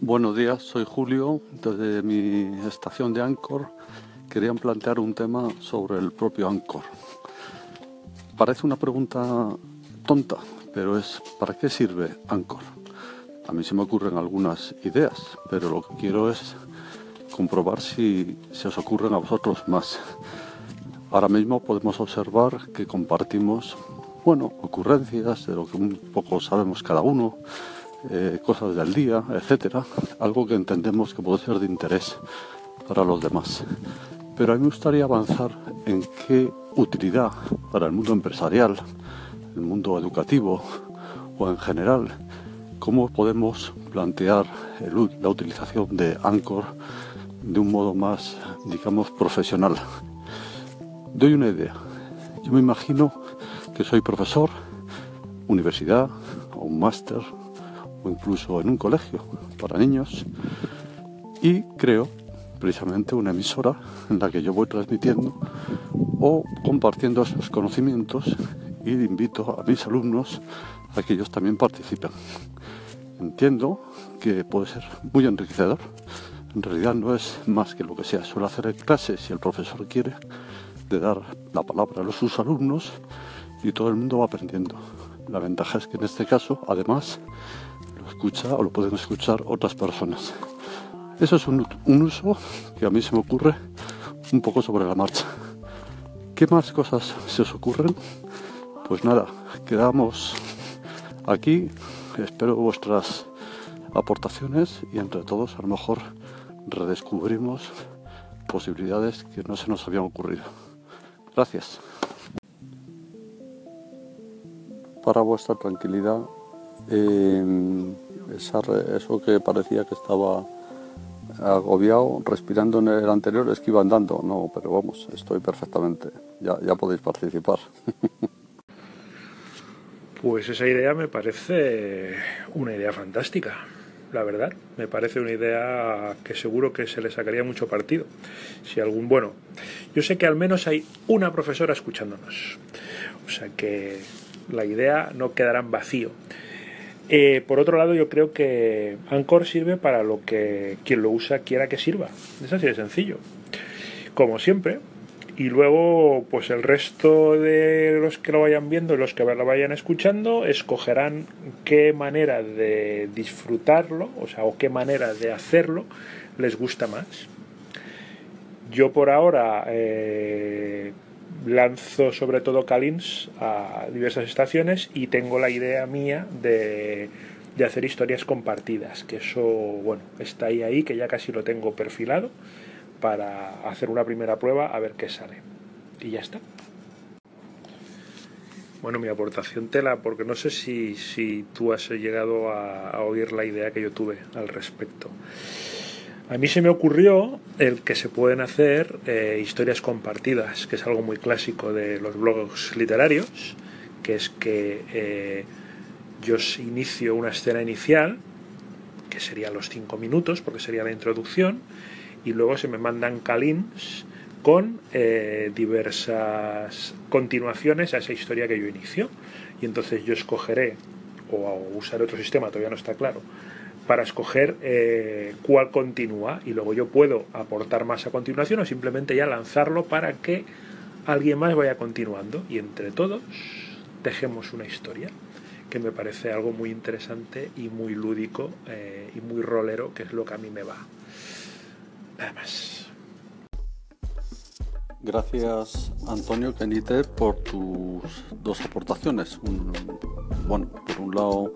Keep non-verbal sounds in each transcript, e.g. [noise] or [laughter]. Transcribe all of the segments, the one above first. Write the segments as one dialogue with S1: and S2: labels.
S1: Buenos días, soy Julio. Desde mi estación de Anchor quería plantear un tema sobre el propio Anchor. Parece una pregunta tonta, pero es ¿para qué sirve Anchor? A mí se me ocurren algunas ideas, pero lo que quiero es comprobar si se os ocurren a vosotros más. Ahora mismo podemos observar que compartimos, bueno, ocurrencias de lo que un poco sabemos cada uno, eh, cosas del día, etcétera, algo que entendemos que puede ser de interés para los demás. Pero a mí me gustaría avanzar en qué utilidad para el mundo empresarial, el mundo educativo o en general, cómo podemos plantear la utilización de Anchor de un modo más, digamos, profesional. Doy una idea. Yo me imagino que soy profesor, universidad o un máster o incluso en un colegio para niños y creo precisamente una emisora en la que yo voy transmitiendo o compartiendo esos conocimientos y invito a mis alumnos a que ellos también participen. Entiendo que puede ser muy enriquecedor. En realidad no es más que lo que sea suele hacer en clase si el profesor quiere, de dar la palabra a sus alumnos y todo el mundo va aprendiendo. La ventaja es que en este caso, además, o lo pueden escuchar otras personas. Eso es un, uso que a mí se me ocurre un poco sobre la marcha. ¿Qué más cosas se os ocurren? Pues nada, quedamos aquí. Espero vuestras aportaciones y entre todos a lo mejor redescubrimos posibilidades que no se nos habían ocurrido. Gracias. Para vuestra tranquilidad, eh, eso que parecía que estaba agobiado, respirando en el anterior, es que iba andando. No, pero vamos, estoy perfectamente. Ya, ya podéis participar. [laughs]
S2: Pues esa idea me parece una idea fantástica, la verdad. Me parece una idea que seguro que se le sacaría mucho partido. Si algún, bueno, yo sé que al menos hay una profesora escuchándonos. O sea que la idea no quedará en vacío. Eh, por otro lado, yo creo que Anchor sirve para lo que quien lo usa quiera que sirva. Es así de sencillo. Como siempre. Y luego, pues el resto de los que lo vayan viendo y los que lo vayan escuchando, escogerán qué manera de disfrutarlo, o sea, o qué manera de hacerlo les gusta más. Yo por ahora eh, lanzo sobre todo Calins a diversas estaciones y tengo la idea mía de, de, hacer historias compartidas, que eso, bueno, está ahí ahí, que ya casi lo tengo perfilado para hacer una primera prueba a ver qué sale. Y ya está. Bueno, mi aportación tela, porque no sé si, si tú has llegado a oír la idea que yo tuve al respecto. A mí se me ocurrió el que se pueden hacer eh, historias compartidas, que es algo muy clásico de los blogs literarios, que es que eh, yo inicio una escena inicial, que sería los cinco minutos, porque sería la introducción, y luego se me mandan calins con eh, diversas continuaciones a esa historia que yo inicio. Y entonces yo escogeré, o usar otro sistema, todavía no está claro, para escoger eh, cuál continúa y luego yo puedo aportar más a continuación o simplemente ya lanzarlo para que alguien más vaya continuando. Y entre todos tejemos una historia que me parece algo muy interesante y muy lúdico eh, y muy rolero que es lo que a mí me va. Nada más.
S1: Gracias Antonio Kenite por tus dos aportaciones. bueno, por un lado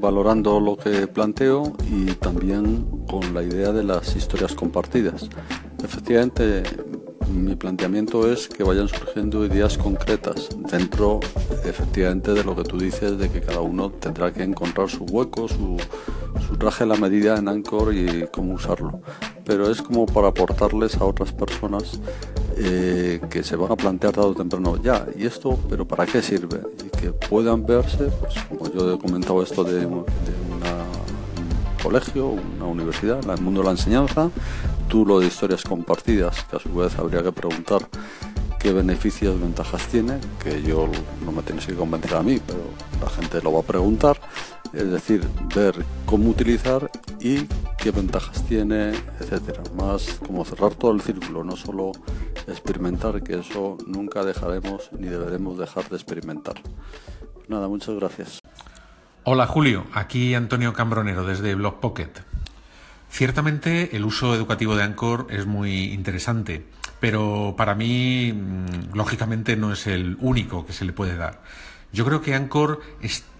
S1: valorando lo que planteo y también con la idea de las historias compartidas. Efectivamente, mi planteamiento es que vayan surgiendo ideas concretas dentro, efectivamente, de lo que tú dices, de que cada uno tendrá que encontrar su hueco, su, su traje a la medida en Anchor y cómo usarlo. Pero es como para aportarles a otras personas eh, que se van a plantear tarde o temprano, ya, ¿y esto, pero para qué sirve? Y que puedan verse, pues como yo he comentado esto de, un colegio, una universidad, el mundo de la enseñanza, tú lo de historias compartidas, que a su vez habría que preguntar qué beneficios, ventajas tiene, que yo no me tienes que convencer a mí, pero la gente lo va a preguntar es decir, ver cómo utilizar y qué ventajas tiene, etcétera. Más como cerrar todo el círculo, no solo experimentar, que eso nunca dejaremos ni deberemos dejar de experimentar. Nada, muchas gracias.
S3: Hola Julio, aquí Antonio Cambronero desde Blog Pocket. Ciertamente el uso educativo de Anchor es muy interesante, pero para mí mm, lógicamente no es el único que se le puede dar. Yo creo que Anchor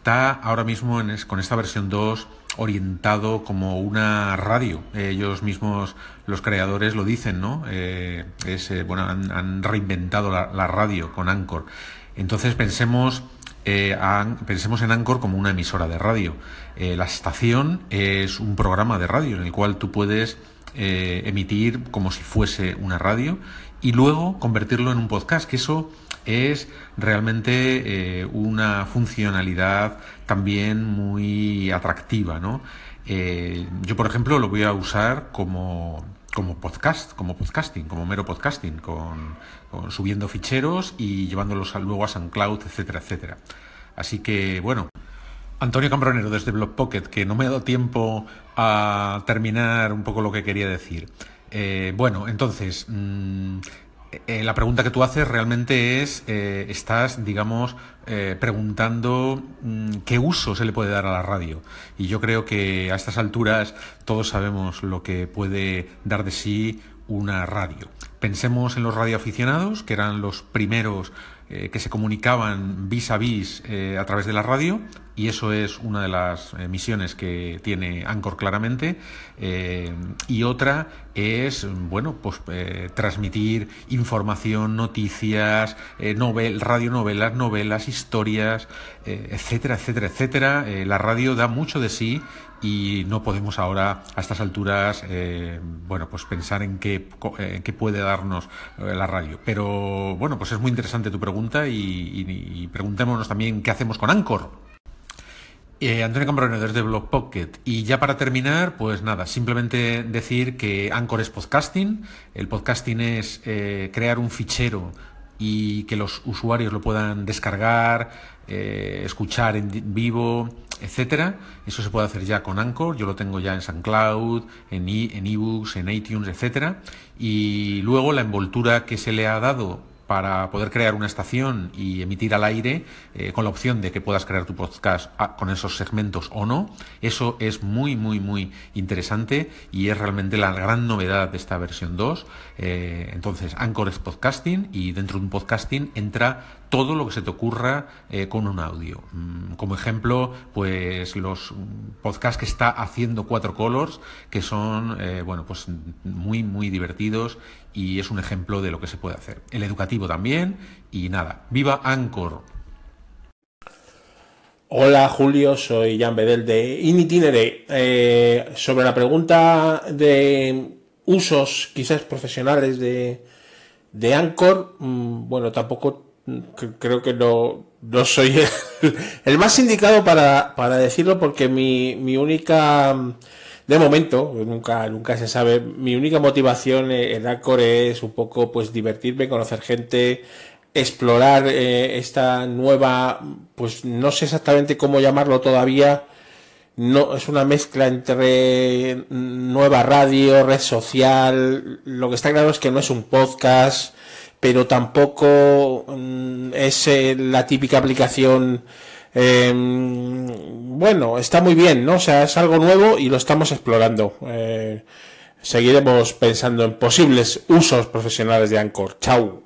S3: está ahora mismo con esta versión 2 orientado como una radio. Ellos mismos, los creadores, lo dicen, ¿no? Eh, eh, bueno, han, reinventado la, radio con Anchor. Entonces pensemos, eh, pensemos en Anchor como una emisora de radio. la estación es un programa de radio en el cual tú puedes emitir como si fuese una radio y luego convertirlo en un podcast, que eso es realmente eh, una funcionalidad también muy atractiva, ¿no? Eh, yo, por ejemplo, lo voy a usar como, como podcast, como podcasting, como mero podcasting, con, subiendo ficheros y llevándolos luego a SoundCloud, etcétera, etcétera. Así que, bueno, Antonio Cambronero desde Blog Pocket, que no me ha dado tiempo a terminar un poco lo que quería decir. Eh, bueno, entonces, mm, eh, la pregunta que tú haces realmente es, eh, estás, digamos, eh, preguntando mm, qué uso se le puede dar a la radio. Y yo creo que a estas alturas todos sabemos lo que puede dar de sí una radio. Pensemos en los radioaficionados, que eran los primeros que se comunicaban vis a vis a través de la radio, y eso es una de las eh, misiones que tiene Anchor claramente. Eh, y otra es, bueno, pues eh, transmitir información, noticias, novel, radionovelas, novelas, historias, etcétera, etcétera, etcétera. la radio da mucho de sí y no podemos ahora a estas alturas bueno pues pensar en qué, qué puede darnos la radio pero bueno pues es muy interesante tu pregunta y preguntémonos también qué hacemos con Anchor eh, Antonio Cambronero desde Blog Pocket. Y ya para terminar, pues nada, simplemente decir que Anchor es podcasting. El podcasting es eh, crear un fichero y que los usuarios lo puedan descargar, eh, escuchar en vivo, etcétera. Eso se puede hacer ya con Anchor. Yo lo tengo ya en SoundCloud, en, en eBooks, en iTunes, etcétera. Y luego la envoltura que se le ha dado para poder crear una estación y emitir al aire eh, con la opción de que puedas crear tu podcast ah, con esos segmentos o no. Eso es muy, muy, muy interesante y es realmente la gran novedad de esta versión 2. Eh, entonces, Anchor es podcasting y dentro de un podcasting entra todo lo que se te ocurra eh, con un audio. Mm, como ejemplo, pues los podcasts que está haciendo Cuatro Colors, que son, bueno, pues muy, muy divertidos y es un ejemplo de lo que se puede hacer. El educativo también y nada, viva Anchor.
S4: Hola Julio, soy Jan Bedel de Initinere. Eh, sobre la pregunta de usos quizás profesionales de, de Anchor, mm, bueno, tampoco creo que no, no soy [laughs] el, más indicado para, para decirlo porque mi, mi única de momento, nunca, nunca se sabe, mi única motivación en Anchor es un poco pues divertirme, conocer gente, explorar eh, esta nueva, pues no sé exactamente cómo llamarlo todavía, no es una mezcla entre nueva radio, red social, lo que está claro es que no es un podcast, pero tampoco mm, es eh, la típica aplicación Em, bueno, está muy bien, ¿no? O sea, es algo nuevo y lo estamos explorando. Eh, seguiremos pensando en posibles usos profesionales de Anchor. Chao.